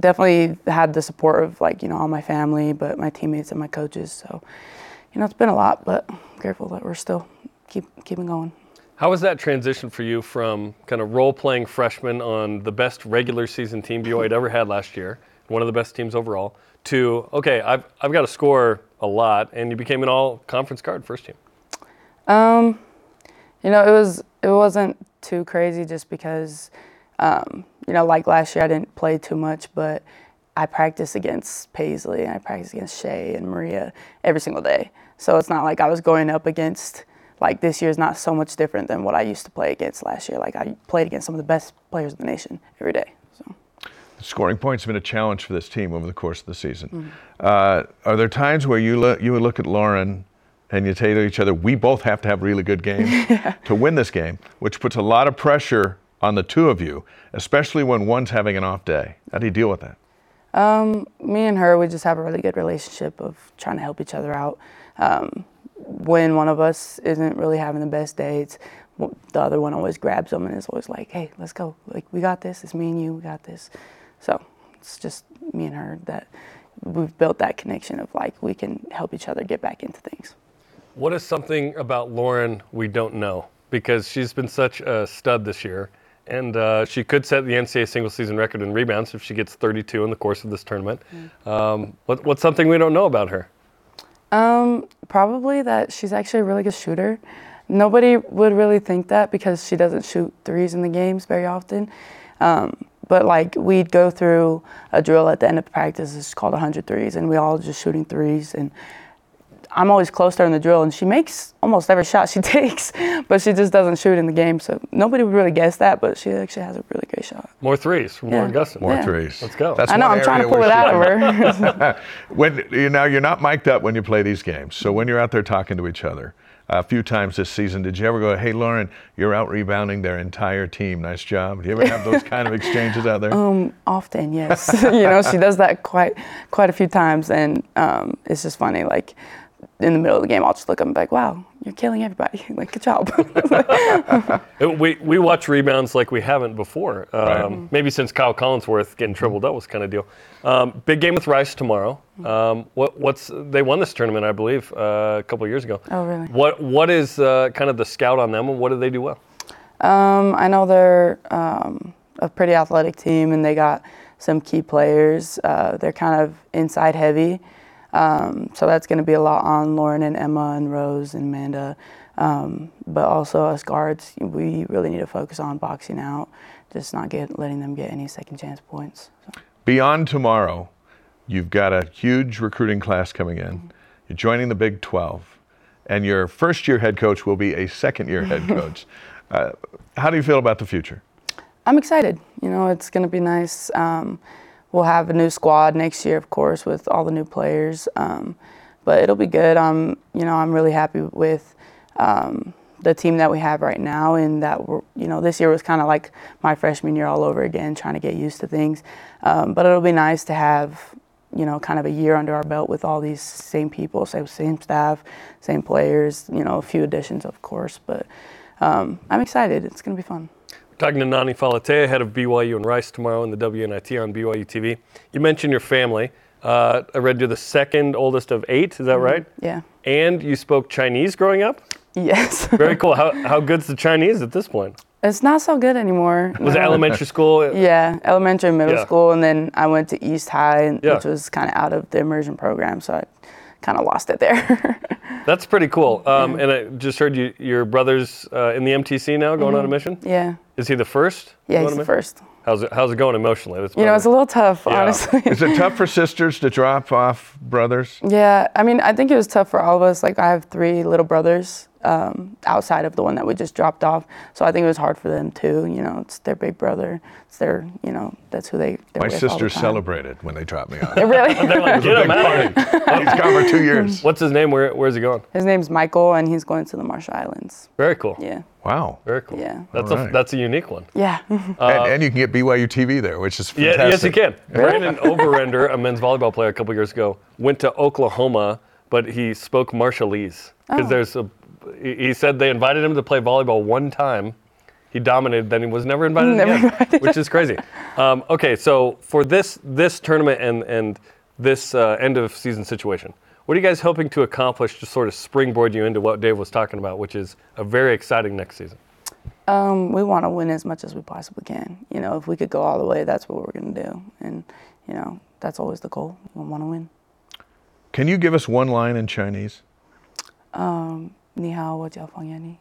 definitely had the support of like you know all my family, but my teammates and my coaches. So, you know, it's been a lot, but I'm grateful that we're still keep keeping going. How was that transition for you from kind of role playing freshman on the best regular season team BYU had ever had last year, one of the best teams overall, to, okay, I've, I've got to score a lot, and you became an all conference guard first team? Um, you know, it was it wasn't too crazy just because, um, you know, like last year I didn't play too much, but I practiced against Paisley and I practiced against Shay and Maria every single day. So it's not like I was going up against like this year is not so much different than what I used to play against last year. Like I played against some of the best players in the nation every day. So Scoring points have been a challenge for this team over the course of the season. Uh, are there times where you look, you would look at Lauren and you say to each other, "We both have to have really good games [LAUGHS] to win this game," which puts a lot of pressure on the two of you, especially when one's having an off day. How do you deal with that? me and her, we just have a really good relationship of trying to help each other out. Um, when one of us isn't really having the best day, it's the other one always grabs them and is always like, "Hey, let's go! Like we got this. It's me and you. We got this." So it's just me and her that we've built that connection of like we can help each other get back into things. What is something about Lauren we don't know? Because she's been such a stud this year, and uh, she could set the NCAA single season record in rebounds if she gets 32 in the course of this tournament. Um, what, what's something we don't know about her? Um, probably that she's actually a really good shooter. Nobody would really think that because she doesn't shoot threes in the games very often. Um, but like we'd go through a drill at the end of practice, it's called 100 threes, and we all just shooting threes. And I'm always close to her in the drill, and she makes almost every shot she [LAUGHS] takes, but she just doesn't shoot in the game. So nobody would really guess that, but she actually has a really great shot. More threes from Yeah. Lauren Gustin. More Yeah. threes. Let's go. That's I know I'm trying to pull it out of her. [LAUGHS] when you know you're not mic'd up when you play these games. So when you're out there talking to each other, a few times this season, did you ever go, "Hey, Lauren, you're out rebounding their entire team. Nice job." Do you ever have those [LAUGHS] kind of exchanges out there? Um, often, yes. you know, she does that quite quite a few times, and um, it's just funny. Like in the middle of the game, I'll just look up and be like, "Wow, you're killing everybody! [LAUGHS] like, good job." [LAUGHS] We, we watch rebounds like we haven't before. Um, Maybe since Kyle Collinsworth getting tripled up was kind of deal. Um, big game with Rice tomorrow. Um, what, what's they won this tournament, I believe, uh, a couple of years ago. Oh, really? What what is uh, kind of the scout on them, and what do they do well? um, I know they're um, a pretty athletic team, and they got some key players. Uh, they're kind of inside heavy, um, so that's going to be a lot on Lauren and Emma and Rose and Amanda. Um, but also us guards, we really need to focus on boxing out, just not get letting them get any second chance points. So. Beyond tomorrow, you've got a huge recruiting class coming in. You're joining the Big 12, and your first year head coach will be a second year head [LAUGHS] coach. Uh, how do you feel about the future? I'm excited. You know, it's going to be nice. Um, we'll have a new squad next year, of course, with all the new players. Um, but it'll be good. I'm, you know, I'm really happy with um, the team that we have right now, and that we're, you know, this year was kind of like my freshman year all over again, trying to get used to things. Um, but it'll be nice to have, you know, kind of a year under our belt with all these same people, same same staff, same players. You know, a few additions, of course, but um, I'm excited. It's going to be fun. Talking to Nani Falatea, head of BYU and Rice tomorrow in the WNIT on BYU TV. You mentioned your family. Uh, I read you're the second oldest of eight. Is that right? Yeah. And you spoke Chinese growing up. Yes. [LAUGHS] Very cool. How how good's the Chinese at this point? It's not so good anymore. Was it elementary school? Yeah, elementary, and middle Yeah. school, and then I went to East High, Yeah. which was kind of out of the immersion program, so I kind of lost it there. [LAUGHS] That's pretty cool. Um, and I just heard you, your brother's uh, in the MTC now, going on a mission. yeah, Is he the first? Mm-hmm. yeah, he's the mission? first. How's it How's it going emotionally? That's You know, it's a little tough, Yeah. honestly. Is it tough for sisters to drop off brothers? [LAUGHS] yeah, I mean, I think it was tough for all of us. Like, I have three little brothers um, outside of the one that we just dropped off, so I think it was hard for them too. You know, it's their big brother. It's their, you know, that's who they. They're My with all the time. celebrated when they dropped me off. [LAUGHS] Really? [LAUGHS] They're like, get him out. He's gone for two years. [LAUGHS] What's his name? Where Where's he going? His name's Michael, and he's going to the Marshall Islands. Very cool. Yeah, Wow. Very cool. Yeah. That's All a that's a unique one. yeah. and, and you can get BYU TV there, which is Yeah, fantastic. yes, you can. Brandon Overender, a men's volleyball player a couple years ago, went to Oklahoma, but he spoke Marshallese because Oh. there's a. He he said they invited him to play volleyball one time. He dominated, then he was never invited Never again, which is crazy. Um, okay, so for this this tournament and and this uh, end of season situation, what are you guys hoping to accomplish to sort of springboard you into what Dave was talking about, which is a very exciting next season? Um, we want to win as much as we possibly can. You know, if we could go all the way, that's what we're going to do. And, you know, that's always the goal. We want to win. Can you give us one line in Chinese? 你 Ni hao wo jiao feng.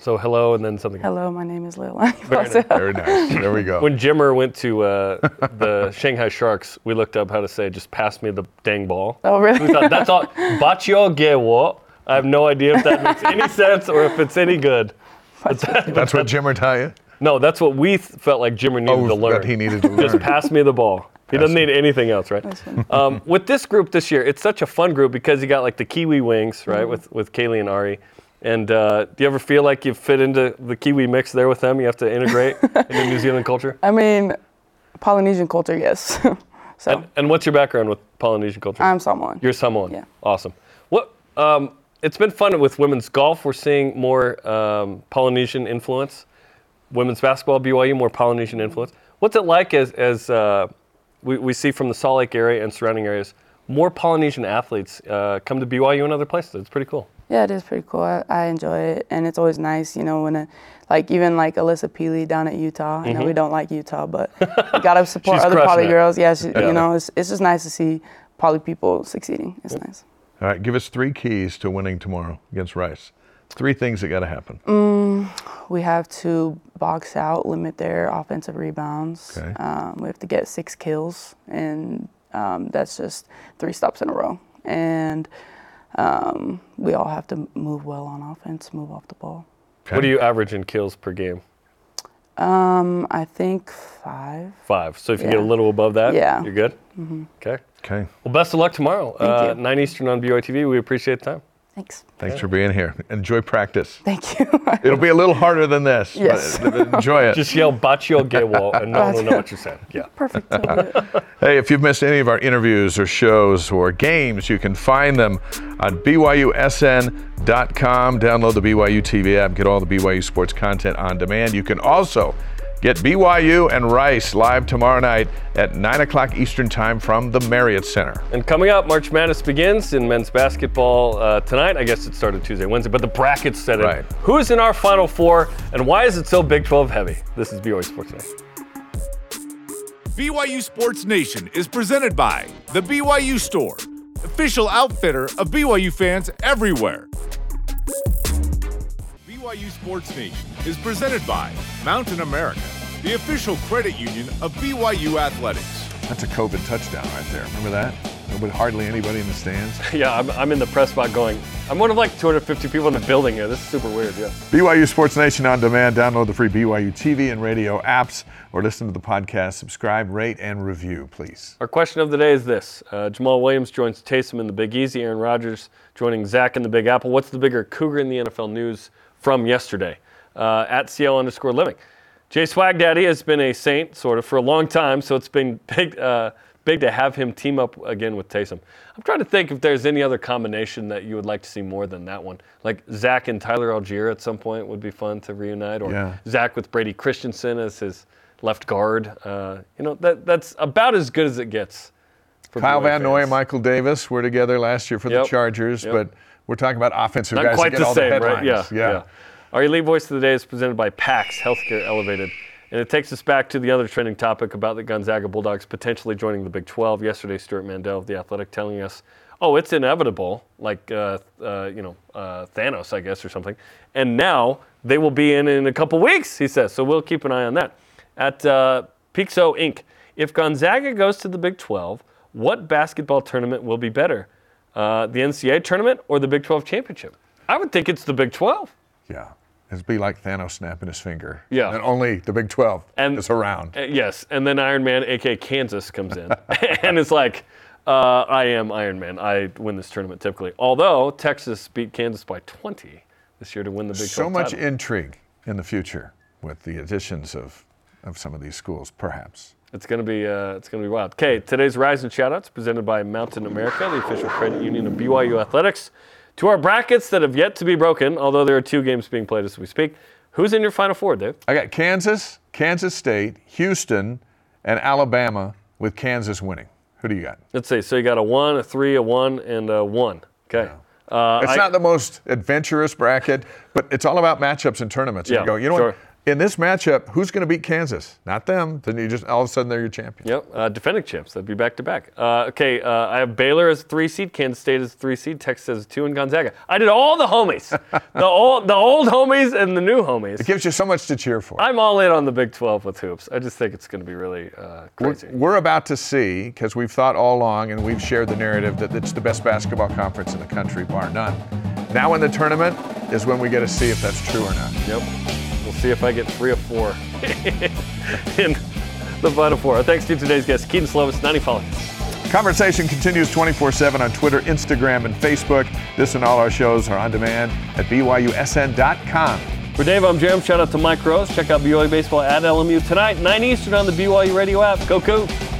So hello, and then something. Hello, my name is Lil. [LAUGHS] Very, nice. Very nice. There we go. when Jimmer went to uh, [LAUGHS] the Shanghai Sharks, we looked up how to say "just pass me the dang ball." Oh, really? We thought that's all. [LAUGHS] Bachio gewo. I have no idea if that makes any sense or if it's any good. That's, that's, what Jimmer taught you. No, that's what we th- felt like Jimmer needed oh, to learn. That he needed to learn. Just pass me the ball. He doesn't need anything else, right? Um, with this group this year, it's such a fun group because you got like the Kiwi wings, right, Mm-hmm. with with Kaylee and Ari. And uh, do you ever feel like you fit into the Kiwi mix there with them? You have to integrate [LAUGHS] into New Zealand culture. I mean, Polynesian culture, yes. [LAUGHS] so And, and what's your background with Polynesian culture? I'm someone. You're Samoan. Yeah. Awesome. What? Um, it's been fun with women's golf. We're seeing more um, Polynesian influence. Women's basketball, BYU, more Polynesian influence. What's it like as, as uh, we, we see from the Salt Lake area and surrounding areas, more Polynesian athletes uh, come to BYU and other places? It's pretty cool. Yeah, it is pretty cool. I, I enjoy it, and it's always nice, you know, when a, like even like Alissa Pili down at Utah. I know we don't like Utah, but [LAUGHS] you gotta support Mm-hmm. Other crushing poly it. girls. Yeah, she, Yeah. you know, it's, it's just nice to see poly people succeeding. It's nice. All right, give us three keys to winning tomorrow against Rice. Three things that got to happen. Mm. We have to box out, limit their offensive rebounds. Okay. Um, we have to get six kills, and um, that's just three stops in a row. And um, we all have to move well on offense, move off the ball. What do you average in kills per game? Um, I think five. Five. So if you get a little above that, Yeah. you're good? Mm-hmm. Okay. Okay. Well, best of luck tomorrow. Thank uh, you. 9 Eastern on BYU TV. We appreciate the time. Thanks. Thanks for being here. Enjoy practice. Thank you. [LAUGHS] It'll be a little harder than this. Yes. But [LAUGHS] enjoy it. Just yell Bachio Gewo and no one will know what you're saying. Yeah. Perfect. I'll do it. Hey, if you've missed any of our interviews or shows or games, you can find them on BYUSN.com. Download the BYU TV app, get all the BYU sports content on demand. You can also get BYU and Rice live tomorrow night at 9 o'clock Eastern Time from the Marriott Center. And coming up, March Madness begins in men's basketball uh, tonight. I guess it started Tuesday, Wednesday, but the brackets set in. Right. Who's in our Final Four, and why is it so Big 12 heavy? This is BYU Sports Nation. BYU Sports Nation is presented by The BYU Store, official outfitter of BYU fans everywhere. BYU Sports Nation is presented by Mountain America, the official credit union of BYU Athletics. That's a COVID touchdown right there. Remember that? With hardly anybody in the stands. [LAUGHS] Yeah, I'm, I'm in the press spot going, I'm one of like 250 people in the building here. This is super weird, yeah. BYU Sports Nation on demand. Download the free BYU TV and radio apps or listen to the podcast. Subscribe, rate, and review, please. Our question of the day is this uh, Jamaal Williams joins Taysom in the Big Easy, Aaron Rodgers joining Zach in the Big Apple. What's the bigger Cougar in the NFL news from yesterday? Uh, at CL underscore living. Jay Swag Daddy has been a saint, sort of, for a long time, so it's been big, uh, big to have him team up again with Taysom. I'm trying to think if there's any other combination that you would like to see more than that one. Like Zach and Tyler Allgeier at some point would be fun to reunite, or Yeah. Zach with Brady Christensen as his left guard. Uh, you know, that, that's about as good as it gets. for Kyle Van Noy and Michael Davis were together last year for Yep. the Chargers, Yep. but we're talking about offensive Not guys quite that get the all same, the right? headlines. Yeah, yeah. Our elite voice of the day is presented by PAX Healthcare Elevated. And it takes us back to the other trending topic about the Gonzaga Bulldogs potentially joining the Big 12. Yesterday, Stewart Mandel of The Athletic telling us, oh, it's inevitable, like, uh, uh, you know, uh, Thanos, I guess, or something. And now they will be in in a couple weeks, he says. So we'll keep an eye on that. At uh, Pixo Inc., if Gonzaga goes to the Big 12, what basketball tournament will be better? Uh, the NCAA tournament or the Big 12 championship? I would think it's the Big 12. Yeah. It'd be like Thanos snapping his finger. Yeah. And only the Big 12 And- is around. Uh, yes, and then Iron Man, aka Kansas, comes in, [LAUGHS] and it's like, uh, I am Iron Man. I win this tournament typically. Although Texas beat Kansas by 20 this year to win the Big 12 so much title. intrigue in the future with the additions of, of some of these schools, perhaps. It's gonna be uh, it's gonna be wild. Okay, today's Rise and Shoutouts presented by Mountain America, the official credit union of BYU Athletics. To our brackets that have yet to be broken, although there are two games being played as we speak. Who's in your Final Four, Dave? I got Kansas, Kansas State, Houston, and Alabama with Kansas winning. Who do you got? Let's see. So you got a one, a three, a one, and a one. Okay. Uh, It's I- not the most adventurous bracket, but it's all about matchups and tournaments. Yeah, you go, you know sure. what? In this matchup, who's going to beat Kansas? Not them. Then you just all of a sudden they're your champion. Yep, uh, defending champs. That'd be back to back. Uh, okay, uh, I have Baylor as three seed, Kansas State as three seed, Texas as two, and Gonzaga. I did all the homies, [LAUGHS] the old the old homies and the new homies. It gives you so much to cheer for. I'm all in on the Big 12 with hoops. I just think it's going to be really uh, We're, crazy. we're about to see, because we've thought all along and we've shared the narrative that it's the best basketball conference in the country, bar none. Now in the tournament is when we get to see if that's true or not. Yep. We'll see if I get three or four [LAUGHS] in the final four. Thanks to today's guest, Kedon Slovis, Nani Falatea. Conversation continues 24 7 on Twitter, Instagram, and Facebook. This and all our shows are on demand at BYUSN.com. For Dave, I'm Jam. Shout out to Mike Rose. Check out BYU Baseball at LMU tonight, 9 Eastern on the BYU radio app. Go Cougs!